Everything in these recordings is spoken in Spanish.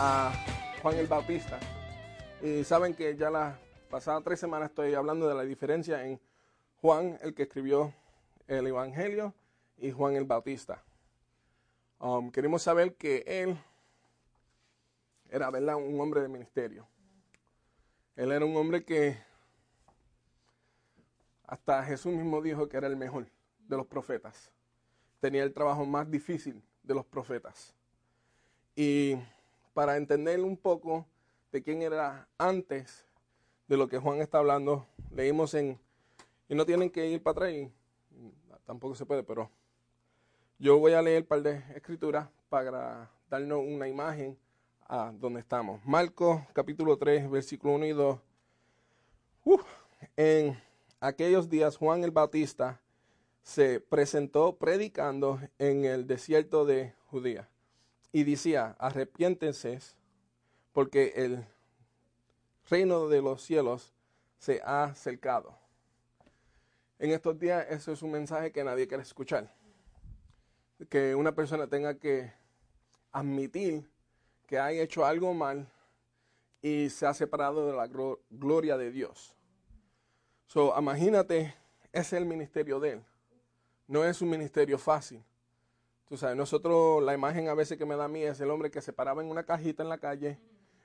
a Juan el Bautista. Y saben que ya las pasadas tres semanas estoy hablando de la diferencia en Juan, el que escribió el Evangelio, y Juan el Bautista. Um, queremos saber que él era, ¿verdad?, un hombre de ministerio. Él era un hombre que hasta Jesús mismo dijo que era el mejor de los profetas. Tenía el trabajo más difícil de los profetas. Y para entender un poco de quién era antes de lo que Juan está hablando, leímos en, y no tienen que ir para atrás, tampoco se puede, pero yo voy a leer un par de escrituras para darnos una imagen a donde estamos. Marcos capítulo 3, versículo 1 y 2. en aquellos días Juan el Bautista se presentó predicando en el desierto de Judía y decía, arrepiéntense porque el reino de los cielos se ha acercado. En estos días eso es un mensaje que nadie quiere escuchar. Que una persona tenga que admitir que ha hecho algo mal y se ha separado de la gloria de Dios. So, imagínate, es el ministerio de él. No es un ministerio fácil. Tú sabes, nosotros, la imagen a veces que me da a mí es el hombre que se paraba en una cajita en la calle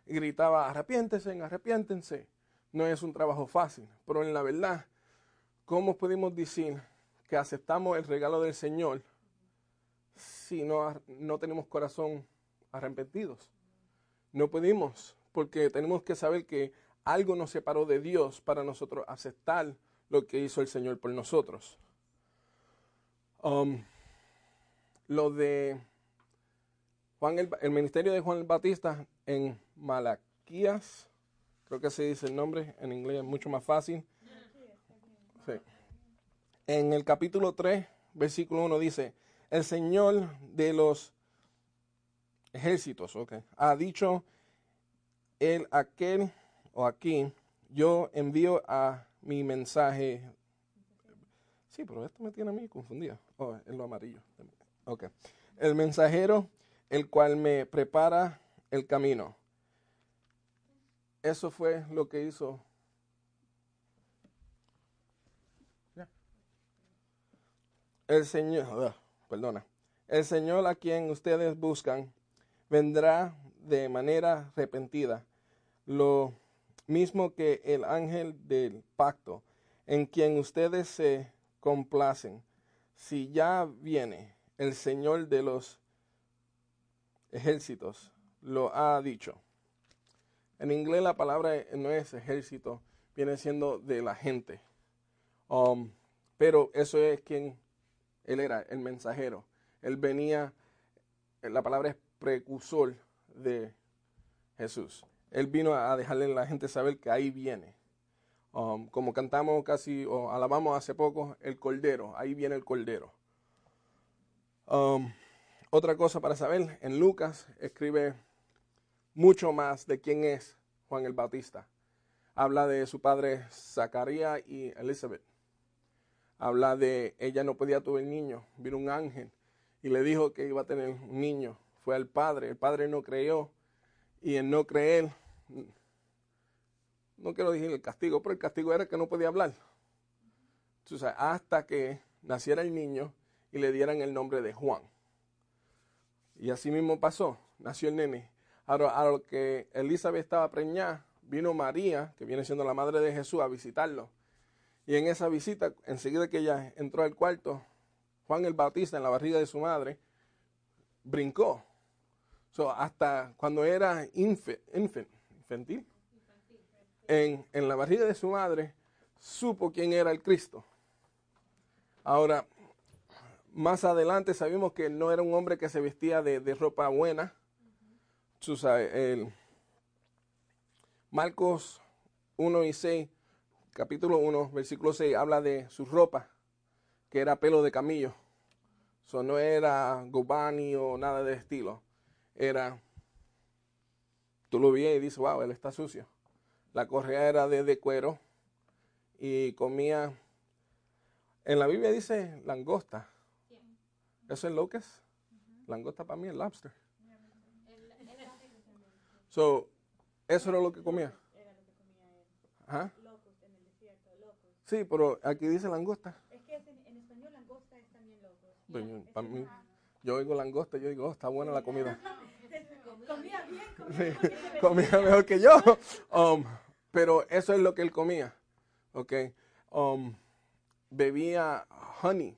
y gritaba, arrepiéntense, arrepiéntense. No es un trabajo fácil, pero en la verdad, ¿cómo podemos decir que aceptamos el regalo del Señor si no, no tenemos corazón arrepentidos? No podemos, porque tenemos que saber que algo nos separó de Dios para nosotros aceptar lo que hizo el Señor por nosotros. Um, lo de Juan el, ministerio de Juan el Batista en Malaquías, creo que se dice el nombre, en inglés es mucho más fácil. En el capítulo 3, versículo 1 dice, el Señor de los ejércitos, okay, ha dicho, el aquel o aquí, yo envío a mi mensaje. Sí, pero esto me tiene a mí confundido. Oh, es lo amarillo. Ok. El mensajero, el cual me prepara el camino. Eso fue lo que hizo. El Señor, ah, perdona. El Señor a quien ustedes buscan vendrá de manera repentina. Lo mismo que el ángel del pacto, en quien ustedes se complacen. Si ya viene el Señor de los ejércitos, lo ha dicho. En inglés la palabra no es ejército, viene siendo de la gente. Um, pero eso es quien él era, el mensajero. Él venía, la palabra es precursor de Jesús. Él vino a dejarle a la gente saber que ahí viene. Um, como cantamos casi o alabamos hace poco, el Cordero, ahí viene el Cordero. Um, otra cosa para saber, en Lucas escribe mucho más de quién es Juan el Bautista. Habla de su padre Zacarías y Elizabeth. Habla de ella no podía tuve niño, vino un ángel y le dijo que iba a tener un niño. Fue al padre, el padre no creyó y en no creer no quiero decir el castigo, pero el castigo era que no podía hablar. hasta que naciera el niño y le dieran el nombre de Juan. Y así mismo pasó, nació el nene. Ahora, a lo que Elizabeth estaba preñada, vino María, que viene siendo la madre de Jesús, a visitarlo. Y en esa visita, enseguida que ella entró al cuarto, Juan el Bautista en la barriga de su madre, brincó. hasta cuando era infantil, en, la barriga de su madre, supo quién era el Cristo. Ahora, más adelante sabemos que no era un hombre que se vestía de, ropa buena. Marcos 1 y 6, capítulo 1, versículo 6, habla de su ropa, que era pelo de camillo. Eso no era gobani o nada de estilo. Era, tú lo ves y dices, wow, él está sucio. La correa era de, cuero y comía, en la Biblia dice langosta. ¿Eso es lo que es? Langosta para mí es lobster. So, eso era lo que comía. Locos. Sí, pero aquí dice langosta. Es que en, español langosta es también es- para mí, yo oigo langosta, yo digo, oh, está buena la comida. Comía bien, comía Sí, comía mejor que yo. Um, pero eso es lo que él comía. Ok. Um, bebía honey,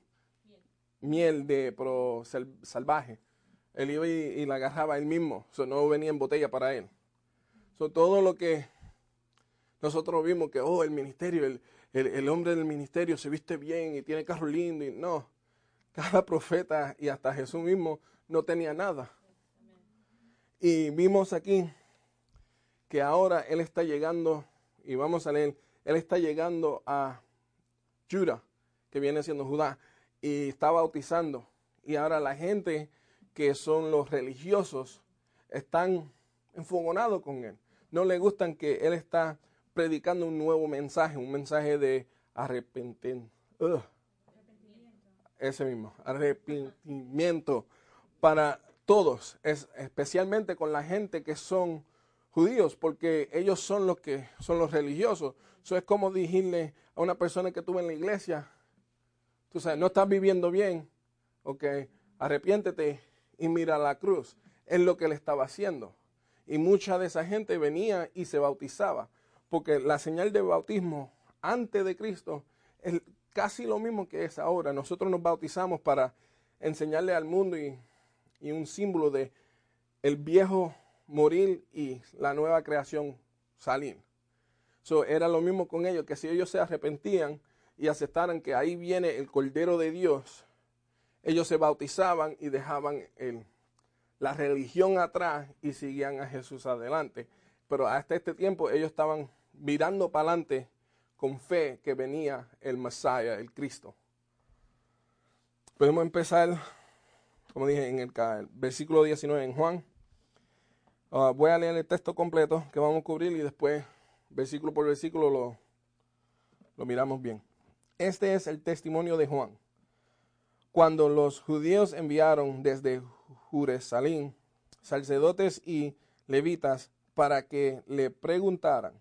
miel de pro sal- salvaje. Él iba y, y la agarraba él mismo. So, no venía en botella para él. So, todo lo que nosotros vimos que, oh, el ministerio, el, el, el hombre del ministerio se viste bien y tiene carro lindo. Y no, cada profeta y hasta Jesús mismo no tenía nada. Y vimos aquí que ahora Él está llegando, y vamos a leer, Él está llegando a Judá, que viene siendo Judá, y está bautizando. Y ahora la gente que son los religiosos están enfogonados con Él. No le gustan que Él está predicando un nuevo mensaje, un mensaje de arrepentimiento. Ese mismo, arrepentimiento para todos, es, especialmente con la gente que son judíos, porque ellos son los que son los religiosos. Eso es como decirle a una persona que tuvo en la iglesia, tú sabes, no estás viviendo bien, ok, arrepiéntete y mira la cruz. Es lo que él estaba haciendo. Y mucha de esa gente venía y se bautizaba, porque la señal de bautismo antes de Cristo es casi lo mismo que es ahora. Nosotros nos bautizamos para enseñarle al mundo y, y un símbolo de el viejo morir y la nueva creación salir. So, era lo mismo con ellos, que si ellos se arrepentían y aceptaran que ahí viene el Cordero de Dios, ellos se bautizaban y dejaban el, la religión atrás y seguían a Jesús adelante. Pero hasta este tiempo ellos estaban mirando para adelante con fe que venía el Mesías, el Cristo. Podemos empezar, como dije, en el, el versículo 19 en Juan. Ah, voy a leer el texto completo que vamos a cubrir y después, versículo por versículo, lo, lo miramos bien. Este es el testimonio de Juan. Cuando los judíos enviaron desde Jerusalén sacerdotes y levitas para que le preguntaran,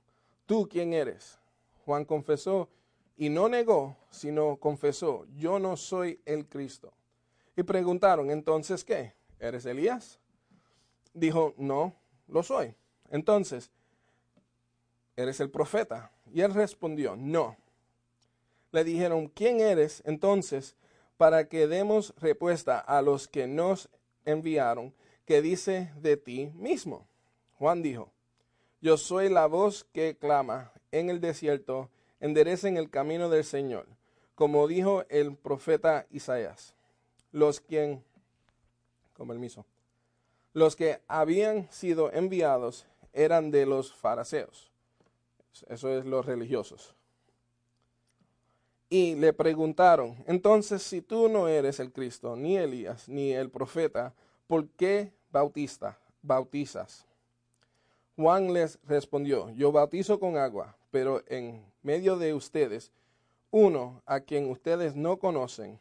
¿tú quién eres? Juan confesó y no negó, sino confesó, yo no soy el Cristo. Y preguntaron, entonces, ¿qué? ¿Eres Elías? Dijo, no, lo soy. Entonces, ¿eres el profeta? Y él respondió, no. Le dijeron, ¿quién eres entonces para que demos respuesta a los que nos enviaron, que dice de ti mismo? Juan dijo, yo soy la voz que clama en el desierto, enderecen el camino del Señor, como dijo el profeta Isaías. Los quien, con permiso, los que habían sido enviados eran de los fariseos. Eso es los religiosos. Y le preguntaron, entonces si tú no eres el Cristo, ni Elías, ni el profeta, ¿por qué bautista, bautizas? Juan les respondió, yo bautizo con agua, pero en medio de ustedes, uno a quien ustedes no conocen,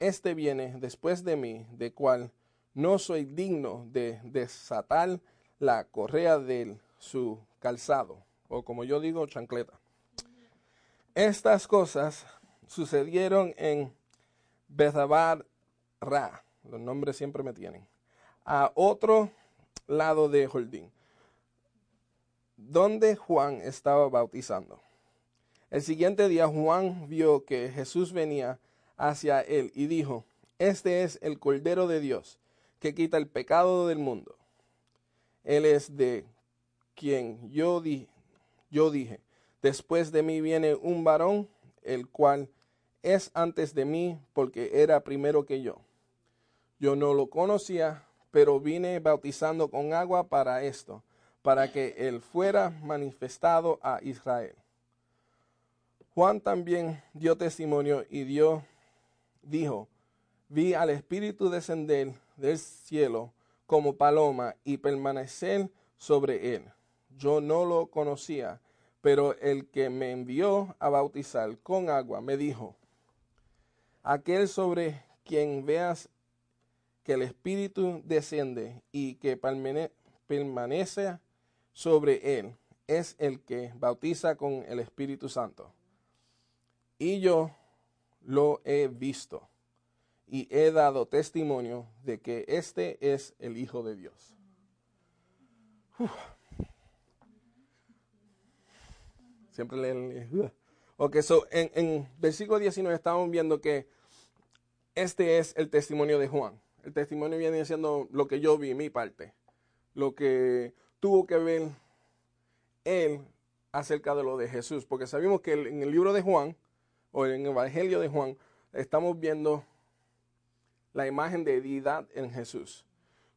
este viene después de mí, de cual no soy digno de desatar la correa de su calzado, o como yo digo, chancleta. Estas cosas sucedieron en Bezabar Ra, los nombres siempre me tienen, a otro lado de Jordín, donde Juan estaba bautizando. El siguiente día Juan vio que Jesús venía hacia él y dijo, Este es el Cordero de Dios, que quita el pecado del mundo. Él es de quien yo, di, yo dije, después de mí viene un varón, el cual es antes de mí, porque era primero que yo. Yo no lo conocía, pero vine bautizando con agua para esto, para que él fuera manifestado a Israel. Juan también dio testimonio y dio, dijo, vi al Espíritu descender del cielo como paloma y permanecer sobre él. Yo no lo conocía, pero el que me envió a bautizar con agua me dijo, aquel sobre quien veas que el Espíritu desciende y que permane- permanece sobre él es el que bautiza con el Espíritu Santo. Y yo lo he visto y he dado testimonio de que este es el Hijo de Dios. Siempre le... Ok, so en, en versículo 19 estamos viendo que este es el testimonio de Juan. El testimonio viene siendo lo que yo vi, mi parte. Lo que tuvo que ver él acerca de lo de Jesús. Porque sabemos que en el libro de Juan, o en el Evangelio de Juan, estamos viendo la imagen de deidad en Jesús.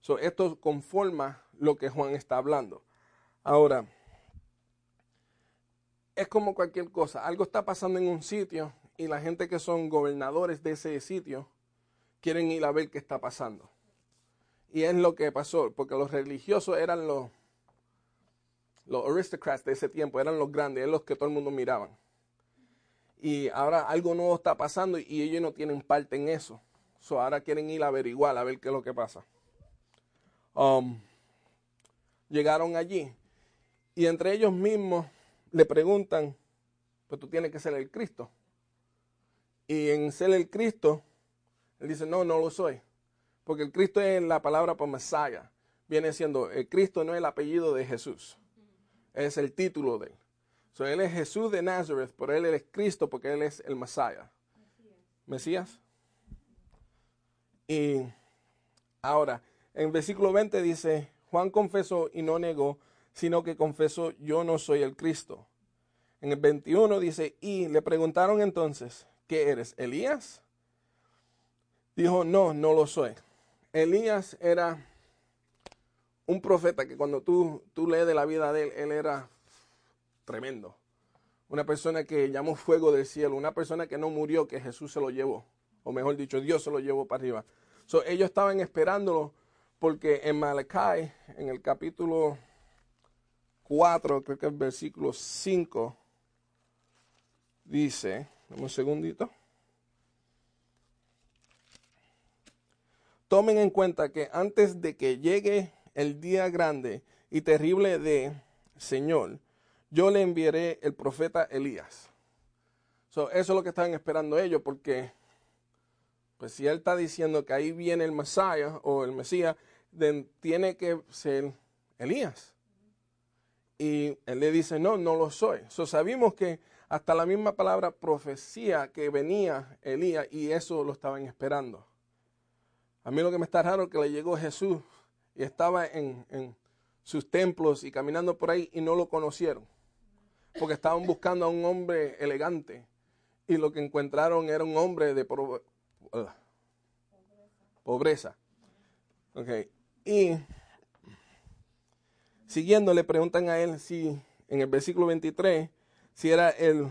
So, esto conforma lo que Juan está hablando. Ahora, es como cualquier cosa. Algo está pasando en un sitio y la gente que son gobernadores de ese sitio quieren ir a ver qué está pasando. Y es lo que pasó, porque los religiosos eran los, los aristocrats de ese tiempo, eran los grandes, eran los que todo el mundo miraban. Y ahora algo nuevo está pasando y ellos no tienen parte en eso. So ahora quieren ir a averiguar, a ver qué es lo que pasa. Um, llegaron allí y entre ellos mismos le preguntan, pues tú tienes que ser el Cristo. Y en ser el Cristo, él dice, no, no lo soy. Porque el Cristo es la palabra por Messiah. Viene siendo, el Cristo no es el apellido de Jesús. Es el título de él. So, él es Jesús de Nazaret, pero él es Cristo porque él es el Messiah. Mesías. Y ahora, en versículo 20 dice, Juan confesó y no negó, sino que confesó, yo no soy el Cristo. En el 21 dice, y le preguntaron entonces, ¿qué eres? ¿Elías? Dijo, no, no lo soy. Elías era un profeta que cuando tú, tú lees de la vida de él, él era tremendo. Una persona que llamó fuego del cielo, una persona que no murió, que Jesús se lo llevó, o mejor dicho, Dios se lo llevó para arriba. So, ellos estaban esperándolo porque en Malachi, en el capítulo 4, creo que el versículo 5, dice, dame un segundito. Tomen en cuenta que antes de que llegue el día grande y terrible de Señor, yo le enviaré el profeta Elías. So, eso es lo que estaban esperando ellos, porque pues si él está diciendo que ahí viene el Mesías o el Mesías, tiene que ser Elías. Y él le dice, no, no lo soy. So, sabemos que hasta la misma palabra profecía que venía Elías y eso lo estaban esperando. A mí lo que me está raro es que le llegó Jesús y estaba en, en sus templos y caminando por ahí y no lo conocieron. Porque estaban buscando a un hombre elegante y lo que encontraron era un hombre de pobreza. Okay. Y siguiendo le preguntan a él si en el versículo 23 si era el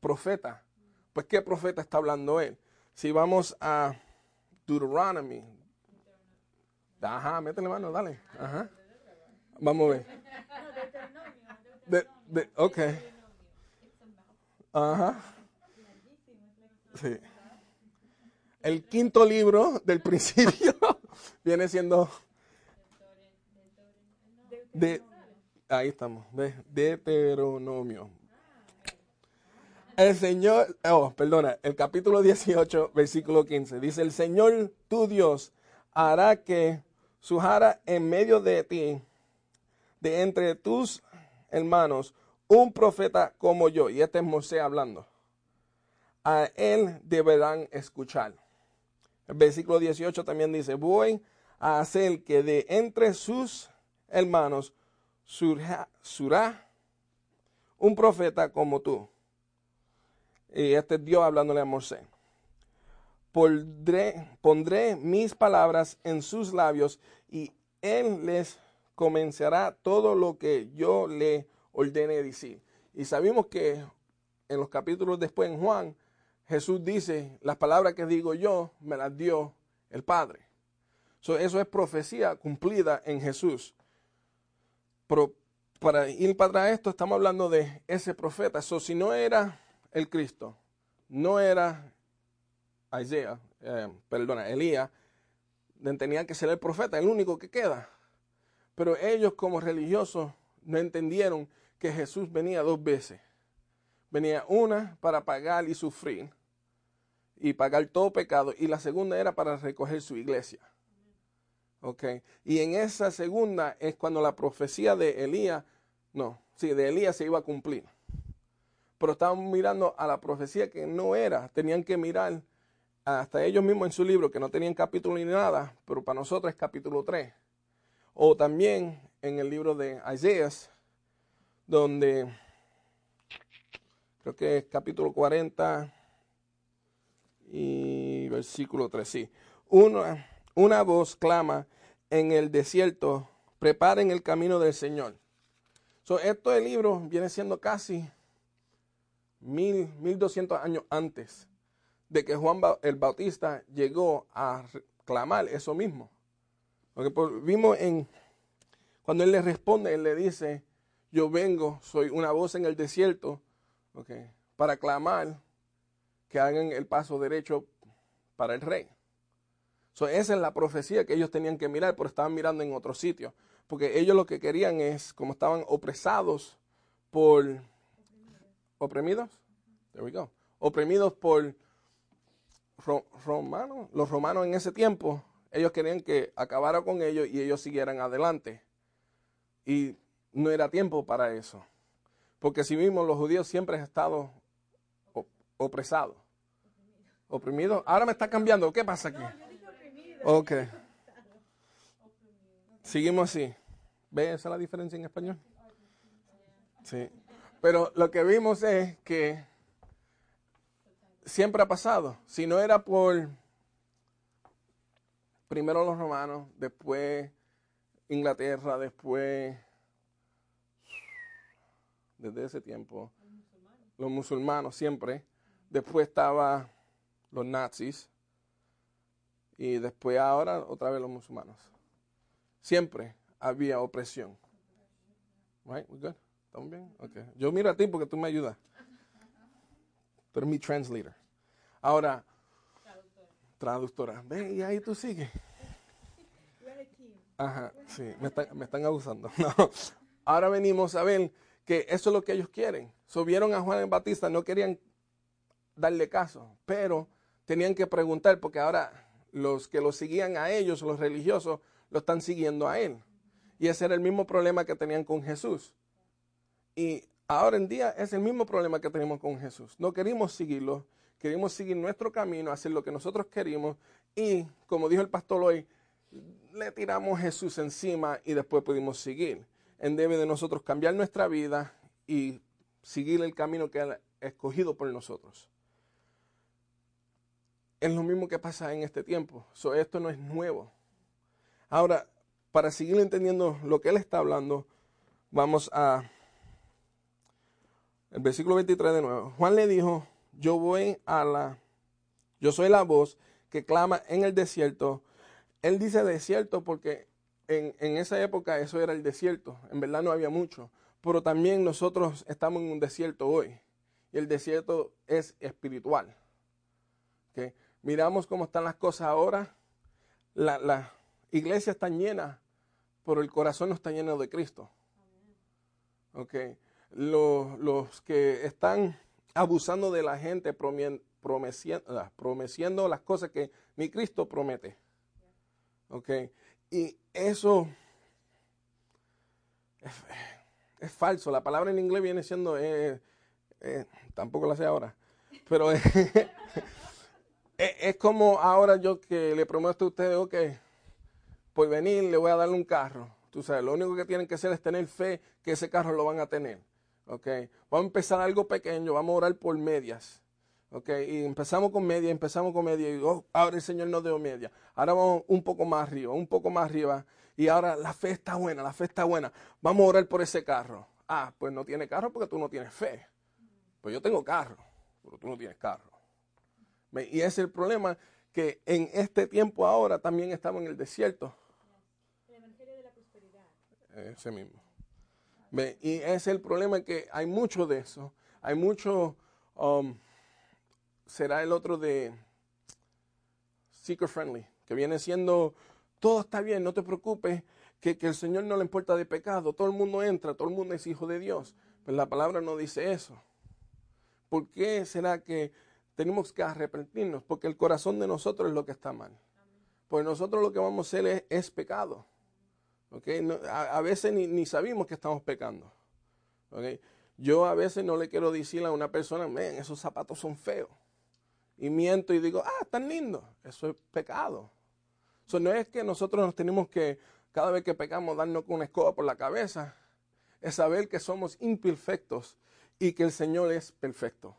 profeta. Pues qué profeta está hablando él. Si vamos a Deuteronomy. Ajá, métele mano, dale. Ajá. Vamos a ver. De, de, ok. Ajá. Sí. El quinto libro del principio viene siendo de, ahí estamos, de Deuteronomio. El Señor, oh, perdona, el capítulo 18, versículo 15, dice, el Señor tu Dios hará que sujara en medio de ti, de entre tus hermanos, un profeta como yo. Y este es Moisés hablando. A él deberán escuchar. El versículo 18 también dice, voy a hacer que de entre sus hermanos surja, un profeta como tú. Y este es Dios hablándole a Moisés. Pondré, mis palabras en sus labios y él les comenzará todo lo que yo le ordene decir. Y sabemos que en los capítulos después en Juan, Jesús dice, las palabras que digo yo me las dio el Padre. eso es profecía cumplida en Jesús. Pero para ir para esto, estamos hablando de ese profeta. So, si no era el Cristo, no era Isaiah, eh, perdona, Elías, tenía que ser el profeta, el único que queda. Pero ellos como religiosos no entendieron que Jesús venía dos veces. Venía una para pagar y sufrir y pagar todo pecado y la segunda era para recoger su iglesia. Okay. Y en esa segunda es cuando la profecía de Elías, no, sí, de Elías se iba a cumplir. Pero estaban mirando a la profecía que no era, tenían que mirar hasta ellos mismos en su libro, que no tenían capítulo ni nada, pero para nosotros es capítulo 3. O también en el libro de Isaías, donde creo que es capítulo 40 y versículo 3, sí. Una, una voz clama en el desierto, preparen el camino del Señor. So, esto del libro viene siendo casi mil, mil doscientos años antes de que Juan el Bautista llegó a clamar eso mismo. Porque vimos en, cuando él le responde, él le dice, yo vengo, soy una voz en el desierto, okay, para clamar que hagan el paso derecho para el rey. Esa es la profecía que ellos tenían que mirar, pero estaban mirando en otro sitio. Porque ellos lo que querían es, como estaban opresados por... ¿Oprimidos? There we go. Oprimidos por romanos. Los romanos en ese tiempo, ellos querían que acabara con ellos y ellos siguieran adelante. Y no era tiempo para eso. Porque si vimos, los judíos siempre han estado opresado. Oprimido. Ahora me está cambiando. ¿Qué pasa aquí? Ok. Seguimos así. ¿Ves esa la diferencia en español? Sí. Pero lo que vimos es que siempre ha pasado. Si no era por primero los romanos, después Inglaterra, después desde ese tiempo los musulmanos siempre después estaba los nazis y después ahora otra vez los musulmanes. Siempre había opresión. Right? We good? ¿Estamos bien? Okay. Yo miro a ti porque tú me ayudas. Tú eres mi translator. Ahora, traductora. Ven y ahí tú sigues. Ajá, sí, me están, me están abusando. Ahora venimos a ver que eso es lo que ellos quieren. Subieron a Juan el Batista, no querían darle caso, pero tenían que preguntar porque ahora los que lo seguían a ellos, los religiosos, lo están siguiendo a él. Y ese era el mismo problema que tenían con Jesús. Y ahora en día es el mismo problema que tenemos con Jesús. No queremos seguirlo, queremos seguir nuestro camino, hacer lo que nosotros queremos y, como dijo el pastor hoy, le tiramos Jesús encima y después pudimos seguir. En debe de nosotros cambiar nuestra vida y seguir el camino que ha escogido por nosotros es lo mismo que pasa en este tiempo. esto no es nuevo. Ahora, para seguir entendiendo lo que él está hablando, vamos a el versículo 23 de nuevo. Juan le dijo, yo voy a la, yo soy la voz que clama en el desierto. Él dice desierto porque en, en esa época eso era el desierto. En verdad no había mucho. Pero también nosotros estamos en un desierto hoy. Y el desierto es espiritual. ¿Okay? Miramos cómo están las cosas ahora, la, la iglesia está llena, pero el corazón no está lleno de Cristo. Okay. Los, los que están abusando de la gente, prometiendo, ah, las cosas que mi Cristo promete. Y eso es, falso. La palabra en inglés viene siendo, eh, eh, tampoco la sé ahora, pero es, como ahora yo que le prometo a ustedes, ok, por venir le voy a darle un carro. Tú sabes, lo único que tienen que hacer es tener fe que ese carro lo van a tener. Ok, vamos a empezar algo pequeño, vamos a orar por medias. Ok, y empezamos con media, empezamos con media, y oh, ahora el Señor nos dio media. Ahora vamos un poco más arriba, un poco más arriba, y ahora la fe está buena, la fe está buena. Vamos a orar por ese carro. Ah, pues no tiene carro porque tú no tienes fe. Pues yo tengo carro, pero tú no tienes carro. Y es el problema que en este tiempo ahora también estamos en el desierto. El Evangelio de la Prosperidad. Ese mismo. Y es el problema que hay mucho de eso. Hay mucho, um, será el otro de Seeker Friendly, que viene siendo, todo está bien, no te preocupes, que, que el Señor no le importa de pecado. Todo el mundo entra, todo el mundo es hijo de Dios. Pero la palabra no dice eso. ¿Por qué será que tenemos que arrepentirnos? Porque el corazón de nosotros es lo que está mal. Pues nosotros lo que vamos a hacer es, pecado. ¿Okay? A, veces ni, sabemos que estamos pecando. ¿Okay? Yo a veces no le quiero decir a una persona, ven, esos zapatos son feos. Y miento y digo, ah, están lindos. Eso es pecado. Eso no es que nosotros nos tenemos que, cada vez que pecamos, darnos con una escoba por la cabeza. Es saber que somos imperfectos y que el Señor es perfecto.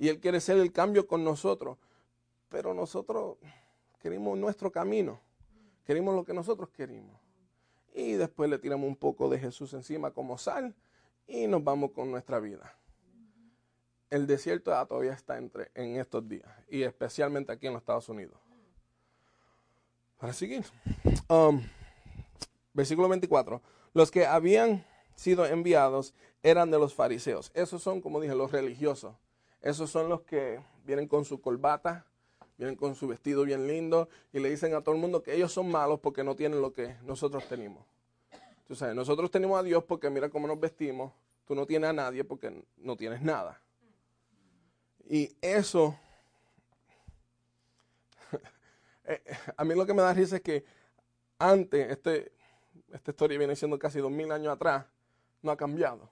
Y Él quiere hacer el cambio con nosotros. Pero nosotros queremos nuestro camino. Queremos lo que nosotros queremos. Y después le tiramos un poco de Jesús encima como sal y nos vamos con nuestra vida. El desierto todavía está entre, en estos días y especialmente aquí en los Estados Unidos. Para seguir, um, versículo 24. Los que habían sido enviados eran de los fariseos. Esos son, como dije, los religiosos. Esos son los que vienen con su corbata, vienen con su vestido bien lindo y le dicen a todo el mundo que ellos son malos porque no tienen lo que nosotros tenemos. Tú sabes, nosotros tenemos a Dios porque mira cómo nos vestimos, tú no tienes a nadie porque no tienes nada. Y eso, eh, a mí lo que me da risa es que antes, este, esta historia viene siendo casi dos mil años atrás, no ha cambiado.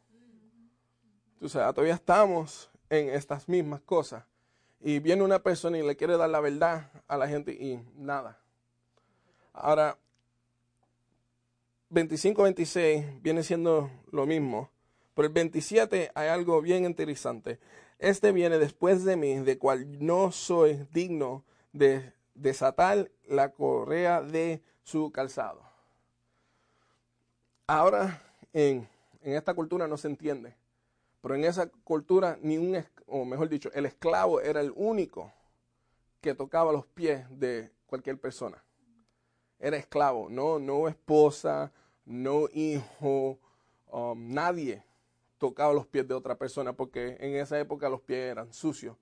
Tú sabes, todavía estamos en estas mismas cosas. Y viene una persona y le quiere dar la verdad a la gente y nada. Ahora, 25-26 viene siendo lo mismo. Pero el 27 hay algo bien interesante. Este viene después de mí, de cual no soy digno de desatar la correa de su calzado. Ahora, en, en esta cultura no se entiende. Pero en esa cultura, ni un, o mejor dicho, el esclavo era el único que tocaba los pies de cualquier persona. Era esclavo, no, no esposa, no hijo, um, nadie tocaba los pies de otra persona porque en esa época los pies eran sucios.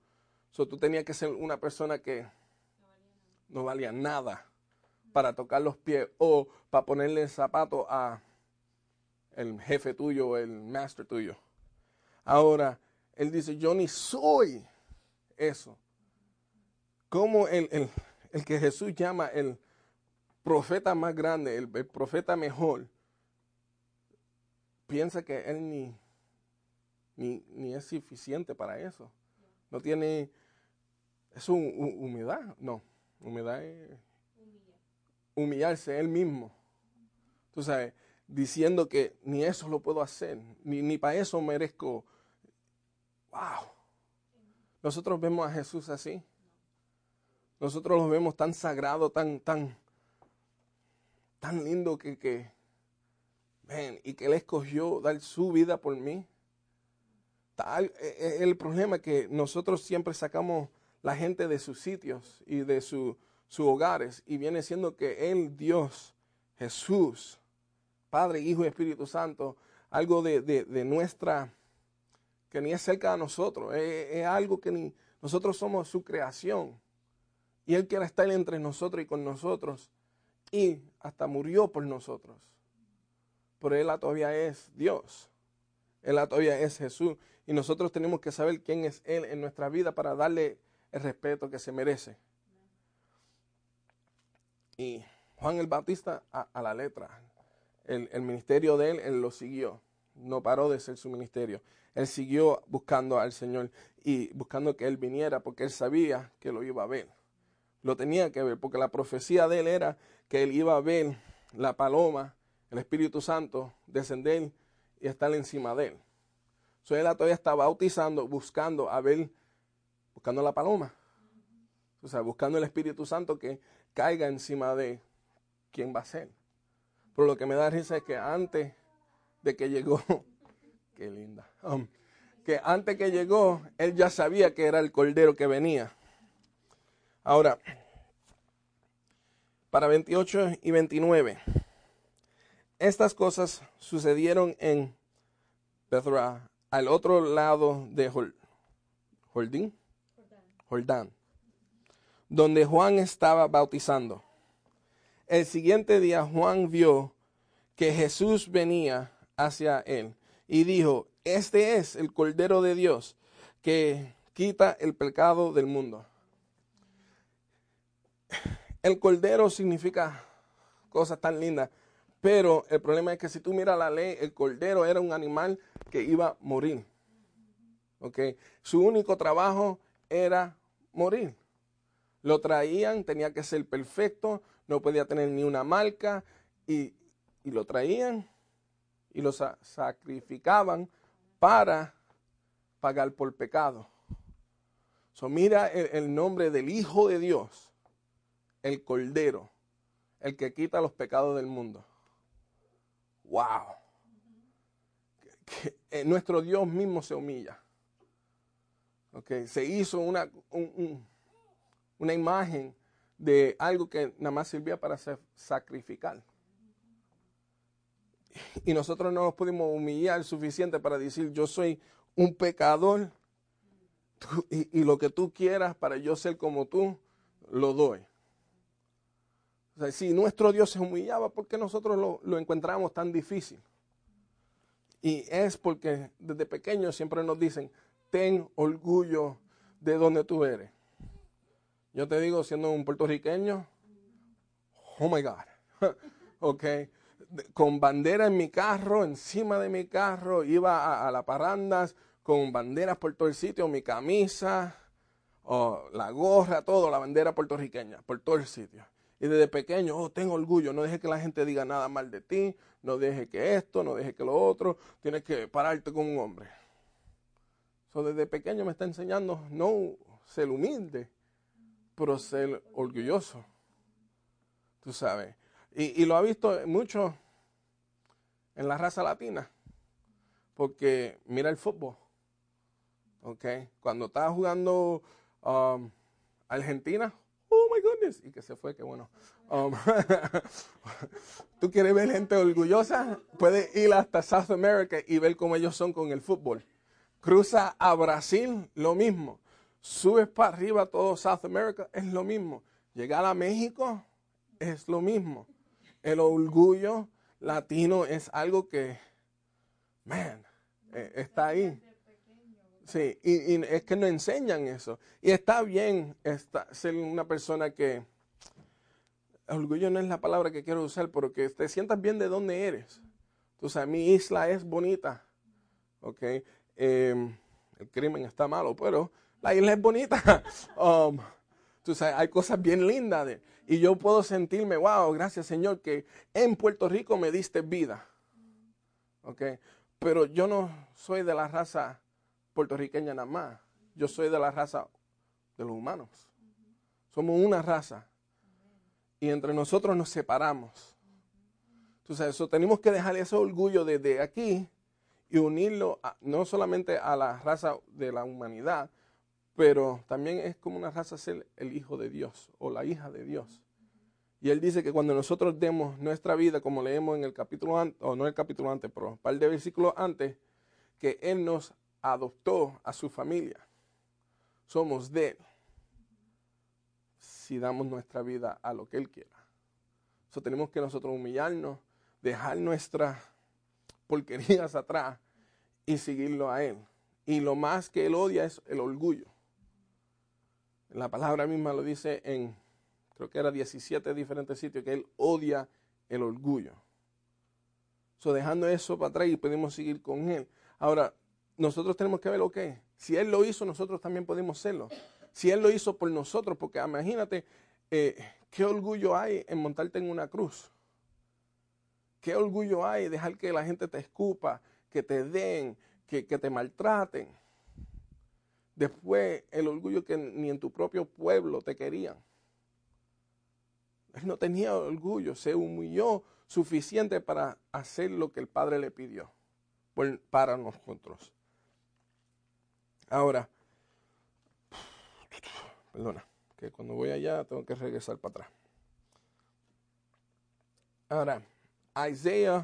So, tú tenías que ser una persona que no valía nada para tocar los pies o para ponerle el zapato a el jefe tuyo el master tuyo. Ahora, él dice, yo ni soy eso. Como el, el, el que Jesús llama el profeta más grande, el, profeta mejor, piensa que él ni, ni, ni es suficiente para eso. No tiene, es un, humildad, no, humildad es humillarse él mismo. Tú sabes, diciendo que ni eso lo puedo hacer, ni, ni para eso merezco Wow. Nosotros vemos a Jesús así. Nosotros lo vemos tan sagrado, tan, tan, tan lindo que, que ven, y que Él escogió dar su vida por mí. Tal, e, e, el problema es que nosotros siempre sacamos la gente de sus sitios y de sus hogares y viene siendo que Él, Dios, Jesús, Padre, Hijo y Espíritu Santo, algo de, de, de nuestra que ni es cerca de nosotros, es, algo que ni nosotros somos su creación. Y Él quiere estar entre nosotros y con nosotros. Y hasta murió por nosotros. Pero Él todavía es Dios. Él todavía es Jesús. Y nosotros tenemos que saber quién es Él en nuestra vida para darle el respeto que se merece. Y Juan el Bautista a, la letra. El, ministerio de Él lo siguió. No paró de ser su ministerio él siguió buscando al Señor y buscando que Él viniera porque Él sabía que lo iba a ver. Lo tenía que ver porque la profecía de Él era que Él iba a ver la paloma, el Espíritu Santo, descender y estar encima de Él. So, él todavía está bautizando, buscando a ver, buscando la paloma. O sea, buscando el Espíritu Santo que caiga encima de quién va a ser. Pero lo que me da risa es que antes de que llegó Qué linda. Um, que antes que llegó, él ya sabía que era el cordero que venía. Ahora, para 28 y 29, estas cosas sucedieron en Bethra, al otro lado de Jordín, Jordán, donde Juan estaba bautizando. El siguiente día Juan vio que Jesús venía hacia él y dijo, este es el Cordero de Dios que quita el pecado del mundo. El Cordero significa cosas tan lindas, pero el problema es que si tú miras la ley, el Cordero era un animal que iba a morir. ¿Okay? Su único trabajo era morir. Lo traían, tenía que ser perfecto, no podía tener ni una marca y, lo traían y lo sacrificaban para pagar por pecado. So, mira el, nombre del Hijo de Dios, el Cordero, el que quita los pecados del mundo. ¡Wow! Que, nuestro Dios mismo se humilla. Okay, se hizo una, una imagen de algo que nada más servía para sacrificar. Y nosotros no nos pudimos humillar suficiente para decir, yo soy un pecador y, lo que tú quieras para yo ser como tú, lo doy. O sea, si nuestro Dios se humillaba, ¿por qué nosotros lo, lo encontramos tan difícil? Y es porque desde pequeños siempre nos dicen, ten orgullo de donde tú eres. Yo te digo, siendo un puertorriqueño, oh my God, ok, con bandera en mi carro, encima de mi carro, iba a, las parandas con banderas por todo el sitio, mi camisa, la gorra, todo, la bandera puertorriqueña, por todo el sitio. Y desde pequeño, oh, tengo orgullo, no deje que la gente diga nada mal de ti, no deje que esto, no deje que lo otro, tienes que pararte con un hombre. So, desde pequeño me está enseñando no ser humilde, pero ser orgulloso. Tú sabes. Y, lo ha visto mucho en la raza latina. Porque mira el fútbol. ¿Ok? Cuando estaba jugando um, Argentina, oh my goodness, y que se fue, qué bueno. Um, Tú quieres ver gente orgullosa, puedes ir hasta South America y ver cómo ellos son con el fútbol. Cruza a Brasil, lo mismo subes para arriba todo South America, es lo mismo. Llegar a México es lo mismo. El orgullo latino es algo que, man, eh, está ahí. Sí, y, es que no enseñan eso. Y está bien ser una persona que, orgullo no es la palabra que quiero usar, pero que te sientas bien de dónde eres. Tú sabes, mi isla es bonita, ¿ok? Em, el crimen está malo, pero la isla es bonita. Um, tú sabes, hay cosas bien lindas. De, y yo puedo sentirme, wow, gracias Señor, que en Puerto Rico me diste vida. Pero yo no soy de la raza puertorriqueña nada más. Yo soy de la raza de los humanos. Somos una raza. Y entre nosotros nos separamos. Sabes, eso tenemos que dejar ese orgullo desde aquí y unirlo no solamente a la raza de la humanidad, pero también es como una raza ser el hijo de Dios o la hija de Dios. Y él dice que cuando nosotros demos nuestra vida, como leemos en el capítulo antes, o no el capítulo antes, pero un par de versículos antes, que Él nos adoptó a su familia. Somos de Él. Si damos nuestra vida a lo que Él quiera. Eso tenemos que nosotros humillarnos, dejar nuestras porquerías atrás y seguirlo a Él. Y lo más que Él odia es el orgullo. La palabra misma lo dice en, creo que era 17 diferentes sitios, que él odia el orgullo. So, dejando eso para atrás y podemos seguir con él. Ahora, nosotros tenemos que ver, ok, si él lo hizo, nosotros también podemos hacerlo. Si él lo hizo por nosotros, porque imagínate, eh, qué orgullo hay en montarte en una cruz. Qué orgullo hay dejar que la gente te escupa, que te den, que, que te maltraten. Después, el orgullo que ni en tu propio pueblo te querían. Él no tenía orgullo, se humilló suficiente para hacer lo que el Padre le pidió para nosotros. Ahora, perdona, que cuando voy allá tengo que regresar para atrás. Ahora, Isaías,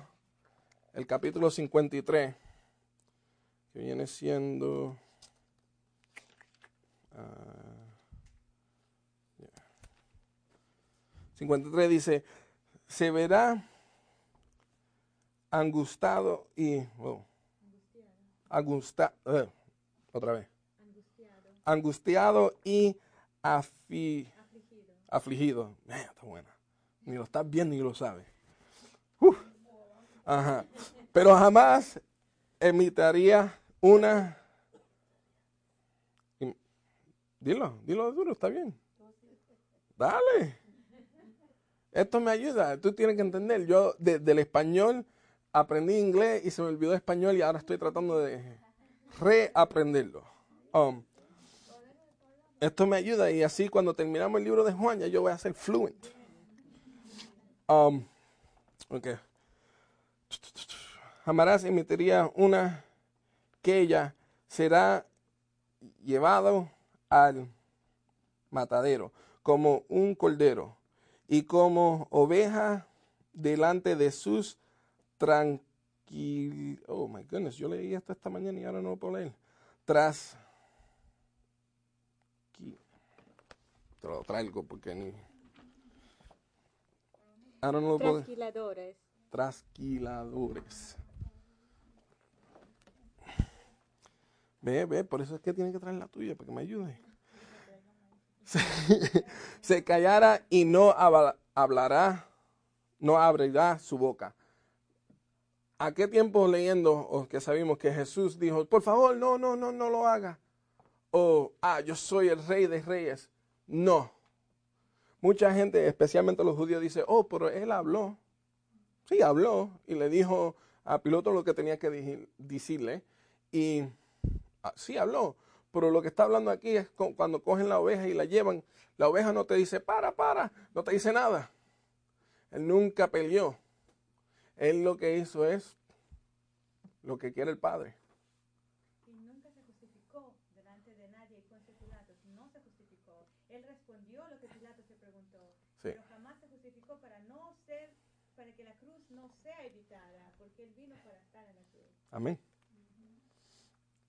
el capítulo 53, que viene siendo 53 dice, se verá angustiado y... oh, angusta- eh, otra vez. angustiado, Angustiado y afi- afligido, está buena. Ni lo estás viendo ni lo sabes. Pero jamás emitaría una... Dilo, dilo duro, está bien. Dale. Esto me ayuda. Tú tienes que entender. Yo de- del español aprendí inglés y se me olvidó español y ahora estoy tratando de reaprenderlo. Um, esto me ayuda y así cuando terminamos el libro de Juan ya yo voy a ser fluent. Um, ok. Amarás emitiría una que ella será llevado al matadero como un cordero y como oveja delante de sus tranquil oh my goodness yo leí esto esta mañana y ahora no lo puedo leer tras te lo traigo porque ni ahora no lo puedo trasquiladores, trasquiladores. Ve, ve, por eso es que tiene que traer la tuya, para que me ayude. Se, callara y no habla- hablará, no abrirá su boca. ¿A qué tiempo leyendo o que sabemos que Jesús dijo, por favor, no, no, no, no lo haga? O, ah, yo soy el rey de reyes. No. Mucha gente, especialmente los judíos, dice, oh, pero él habló. Sí, habló y le dijo a Piloto lo que tenía que decirle. Y ah, sí habló, pero lo que está hablando aquí es cu- cuando cogen la oveja y la llevan. La oveja no te dice, para, para, no te dice nada. Él nunca peleó. Él lo que hizo es lo que quiere el Padre. y nunca se justificó delante de nadie y Poncio Pilatos, no se justificó. Él respondió lo que Pilatos se preguntó, Sí. pero jamás se justificó para no ser, para que la cruz no sea evitada, porque él vino para estar en la cruz. Amén.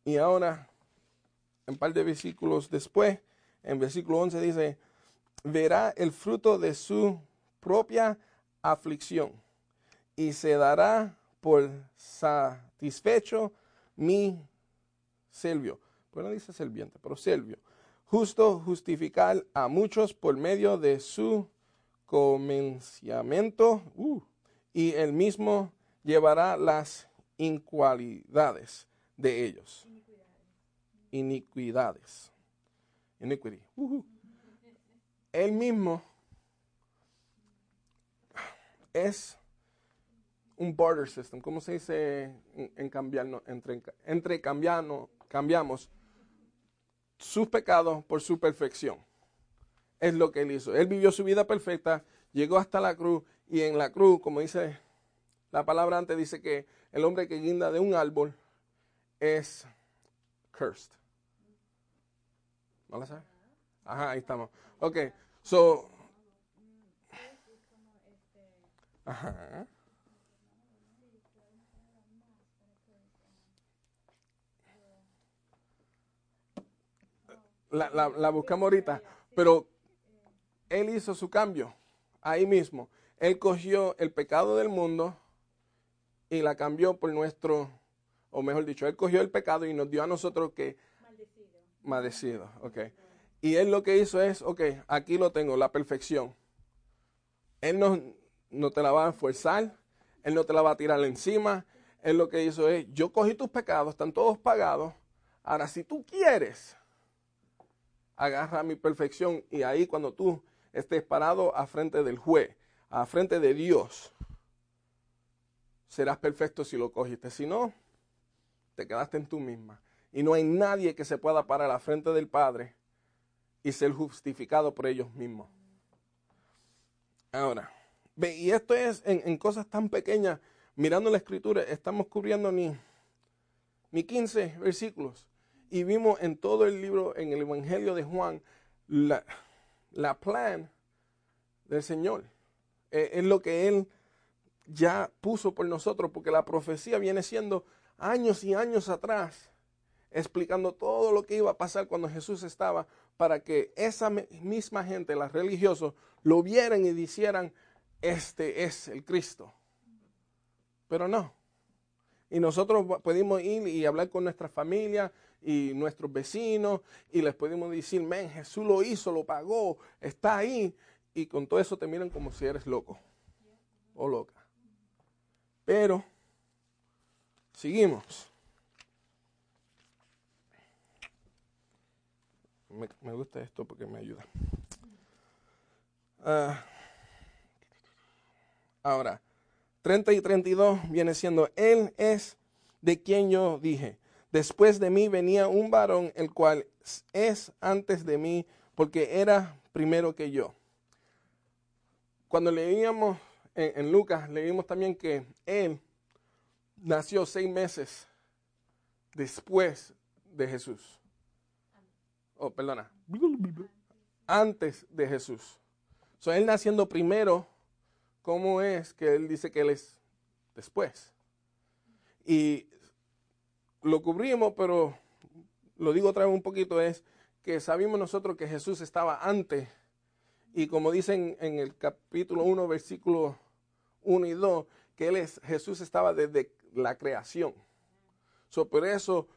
Y ahora, un par de versículos después, en versículo 11 dice, verá el fruto de su propia aflicción y se dará por satisfecho mi Silvio. Pues no dice serviente, pero Silvio. Justo justificar a muchos por medio de su comenciamiento uh, y él mismo llevará las incualidades de ellos. Iniquidades. Iniquity. Ujú. Él mismo es un barter system. ¿Cómo se dice en, en cambiarnos? Entre, entre cambiarnos, cambiamos sus pecados por su perfección. Es lo que él hizo. Él vivió su vida perfecta, llegó hasta la cruz y en la cruz, como dice la palabra antes, dice que el hombre que guinda de un árbol es cursed. ¿No la? Ajá, ahí estamos. Ok, so. Ajá. La, la, la buscamos ahorita, pero él hizo su cambio ahí mismo. Él cogió el pecado del mundo y la cambió por nuestro, o mejor dicho, él cogió el pecado y nos dio a nosotros que Maldecido. Ok. Y él lo que hizo es, ok, aquí lo tengo, la perfección. Él no, no te la va a forzar, él no te la va a tirar encima. Él lo que hizo es, yo cogí tus pecados, están todos pagados. Ahora, si tú quieres, agarra mi perfección y ahí cuando tú estés parado a frente del juez, a frente de Dios, serás perfecto si lo cogiste. Si no, te quedaste en tú misma. Y no hay nadie que se pueda parar a la frente del Padre y ser justificado por ellos mismos. Ahora, ve, y esto es en, cosas tan pequeñas, mirando la escritura, estamos cubriendo ni, ni 15 versículos. Y vimos en todo el libro, en el Evangelio de Juan, la, la plan del Señor. Eh, es lo que Él ya puso por nosotros, porque la profecía viene siendo años y años atrás, explicando todo lo que iba a pasar cuando Jesús estaba, para que esa misma gente, los religiosos, lo vieran y dijeran, este es el Cristo. Pero no. Y nosotros podemos ir y hablar con nuestra familia y nuestros vecinos y les podemos decir, men, Jesús lo hizo, lo pagó, está ahí. Y con todo eso te miran como si eres loco o loca. Pero, seguimos. Me, gusta esto porque me ayuda. Ah, ahora, 30 y 32 viene siendo, Él es de quien yo dije, después de mí venía un varón, el cual es antes de mí, porque era primero que yo. Cuando leíamos en, Lucas, leímos también que Él nació seis meses después de Jesús. Oh, perdona. Antes de Jesús. So, él naciendo primero, ¿cómo es que él dice que él es después? Y lo cubrimos, pero lo digo otra vez un poquito, es que sabemos nosotros que Jesús estaba antes. Y como dicen en el capítulo 1, versículo 1 y 2, que él es, Jesús estaba desde la creación. So, por eso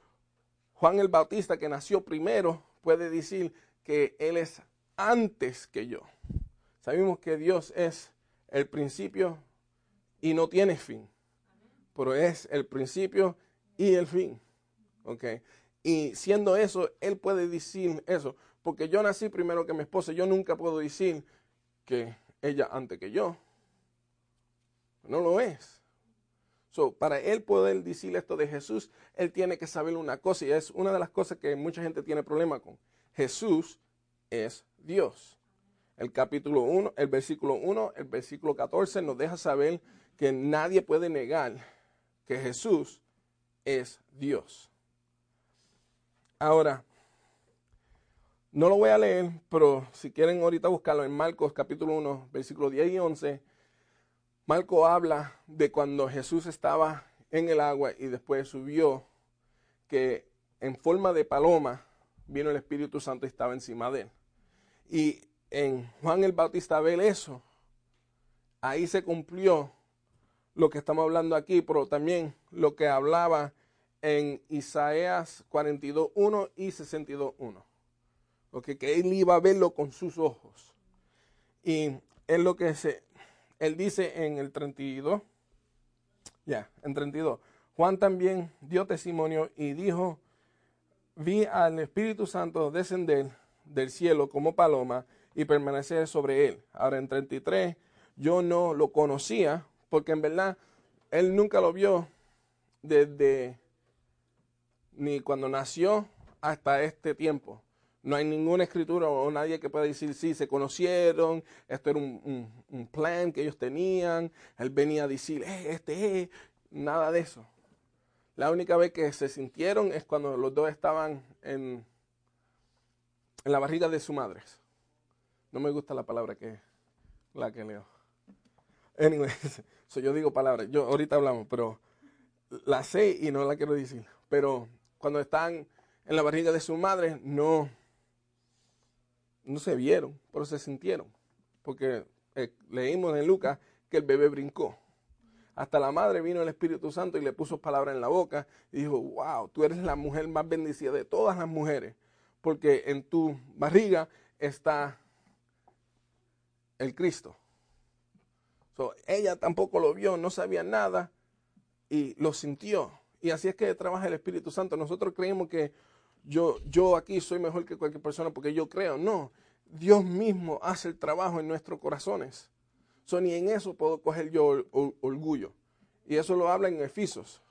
Juan el Bautista, que nació primero, puede decir que Él es antes que yo. Sabemos que Dios es el principio y no tiene fin, pero es el principio y el fin. Okay. Y siendo eso, Él puede decir eso, porque yo nací primero que mi esposa, yo nunca puedo decir que ella antes que yo. No lo es. Para él poder decir esto de Jesús, él tiene que saber una cosa y es una de las cosas que mucha gente tiene problema con. Jesús es Dios. El capítulo 1, el versículo 1, el versículo 14 nos deja saber que nadie puede negar que Jesús es Dios. Ahora, no lo voy a leer, pero si quieren ahorita buscarlo en Marcos capítulo 1, versículo 10 y 11, Marco habla de cuando Jesús estaba en el agua y después subió, que en forma de paloma vino el Espíritu Santo y estaba encima de él. Y en Juan el Bautista ve eso. Ahí se cumplió lo que estamos hablando aquí, pero también lo que hablaba en Isaías 42.1 y 62.1. Porque que él iba a verlo con sus ojos. Y es lo que se, él dice en el 32, ya, en 32, Juan también dio testimonio y dijo, vi al Espíritu Santo descender del cielo como paloma y permanecer sobre él. Ahora en 33, yo no lo conocía porque en verdad él nunca lo vio desde ni cuando nació hasta este tiempo. No hay ninguna escritura o nadie que pueda decir, sí, se conocieron, esto era un, plan que ellos tenían, él venía a decir, eh, este es, nada de eso. La única vez que se sintieron es cuando los dos estaban en, en la barriga de su madre. No me gusta la palabra que la que leo. Anyway, so yo digo palabras, yo ahorita hablamos, pero la sé y no la quiero decir. Pero cuando están en la barriga de su madre, no, no se vieron, pero se sintieron. Porque eh, leímos en Lucas que el bebé brincó. Hasta la madre vino el Espíritu Santo y le puso palabras en la boca y dijo, wow, tú eres la mujer más bendecida de todas las mujeres, porque en tu barriga está el Cristo. ella tampoco lo vio, no sabía nada y lo sintió. Y así es que trabaja el Espíritu Santo. Nosotros creemos que yo, yo aquí soy mejor que cualquier persona porque yo creo. No, Dios mismo hace el trabajo en nuestros corazones. So, ni en eso puedo coger yo orgullo. Y eso lo habla en Efesios.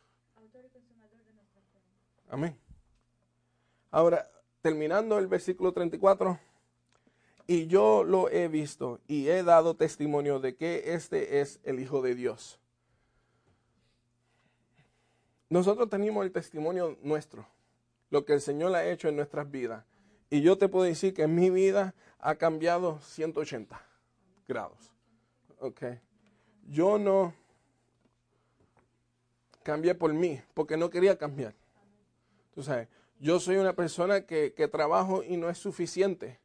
Amén. Ahora, terminando el versículo 34. Y yo lo he visto y he dado testimonio de que este es el Hijo de Dios. Nosotros tenemos el testimonio nuestro lo que el Señor ha hecho en nuestras vidas. Y yo te puedo decir que mi vida ha cambiado 180 grados. Ok. Yo no cambié por mí, porque no quería cambiar. Tú sabes, yo soy una persona que, que trabajo y no es suficiente,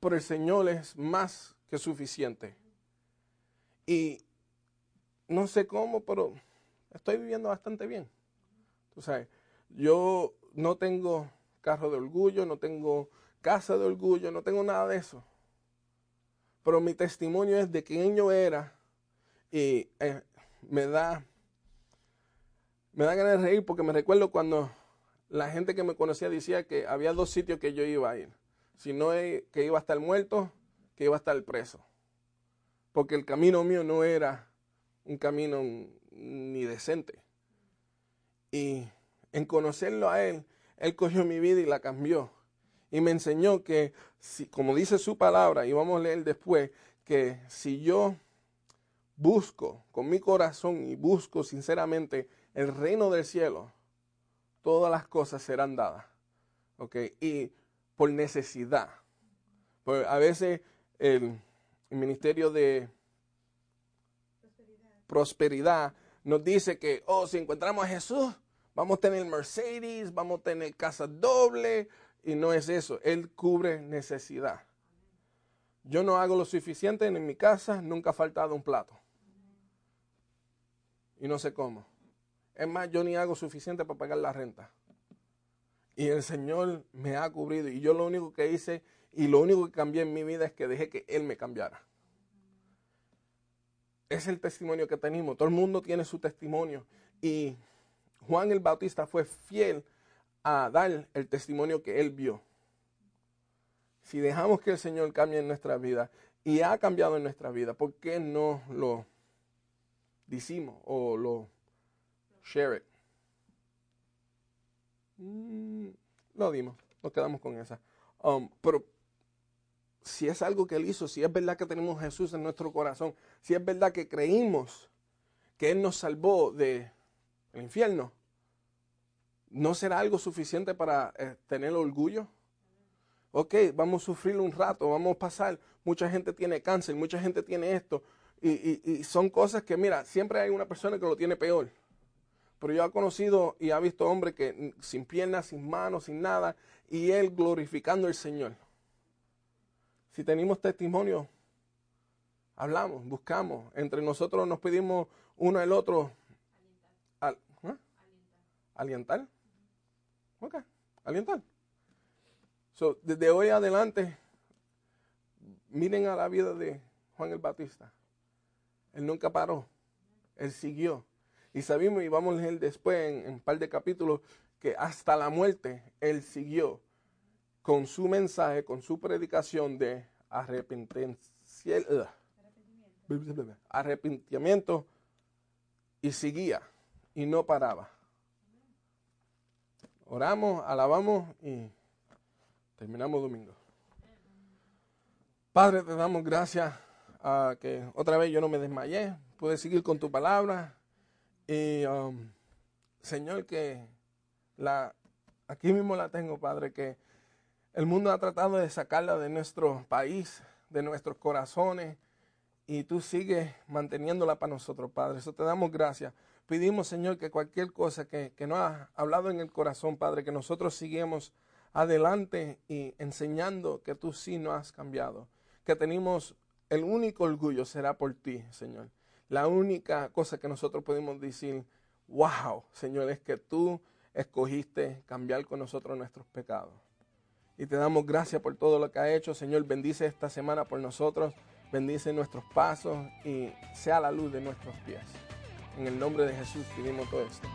pero el Señor es más que suficiente. Y no sé cómo, pero estoy viviendo bastante bien. Tú sabes, yo no tengo carro de orgullo, no tengo casa de orgullo, no tengo nada de eso. Pero mi testimonio es de quién yo era y eh, me da me da ganas de reír porque me recuerdo cuando la gente que me conocía decía que había dos sitios que yo iba a ir. Si no es que iba a estar muerto, que iba a estar preso. Porque el camino mío no era un camino ni decente. Y en conocerlo a Él, Él cogió mi vida y la cambió. Y me enseñó que, si, como dice su palabra, y vamos a leer después, que si yo busco con mi corazón y busco sinceramente el reino del cielo, todas las cosas serán dadas. ¿Ok? Y por necesidad. Pues a veces el, ministerio de prosperidad. nos dice que, oh, si encontramos a Jesús, vamos a tener Mercedes, vamos a tener casa doble, y no es eso, Él cubre necesidad. Yo no hago lo suficiente en mi casa, nunca ha faltado un plato. Y no sé cómo. Es más, yo ni hago suficiente para pagar la renta. Y el Señor me ha cubrido. Y yo lo único que hice y lo único que cambié en mi vida es que dejé que Él me cambiara. Es el testimonio que tenemos. Todo el mundo tiene su testimonio. Y Juan el Bautista fue fiel a dar el testimonio que él vio. Si dejamos que el Señor cambie en nuestra vida y ha cambiado en nuestra vida, ¿por qué no lo decimos o lo share it? Mm, lo dimos, nos quedamos con esa. Um, pero si es algo que Él hizo, si es verdad que tenemos Jesús en nuestro corazón, si es verdad que creímos que Él nos salvó del infierno, ¿no será algo suficiente para eh, tener orgullo? Ok, vamos a sufrir un rato, vamos a pasar. Mucha gente tiene cáncer, mucha gente tiene esto. Y, son cosas que, mira, siempre hay una persona que lo tiene peor. Pero yo he conocido y he visto hombres que sin piernas, sin manos, sin nada, y él glorificando al Señor. Si tenemos testimonio, hablamos, buscamos, entre nosotros nos pedimos uno al otro. Al, ¿eh? Alientar. Ok, alientar. So, desde hoy adelante, miren a la vida de Juan el Batista. Él nunca paró. Él siguió. Y sabemos, y vamos a leer después en, un par de capítulos, que hasta la muerte Él siguió con su mensaje, con su predicación de arrepentimiento y seguía y no paraba. Oramos, alabamos y terminamos domingo. Padre, te damos gracias a que otra vez yo no me desmayé, pude seguir con tu palabra y um, Señor que la aquí mismo la tengo, Padre, que el mundo ha tratado de sacarla de nuestro país, de nuestros corazones, y tú sigues manteniéndola para nosotros, Padre. Eso te damos gracias. Pedimos, Señor, que cualquier cosa que, que no ha hablado en el corazón, Padre, que nosotros sigamos adelante y enseñando que tú sí no has cambiado. Que tenemos el único orgullo será por ti, Señor. La única cosa que nosotros podemos decir, wow, Señor, es que tú escogiste cambiar con nosotros nuestros pecados. Y te damos gracias por todo lo que ha hecho. Señor, bendice esta semana por nosotros. Bendice nuestros pasos y sea la luz de nuestros pies. En el nombre de Jesús pedimos todo esto.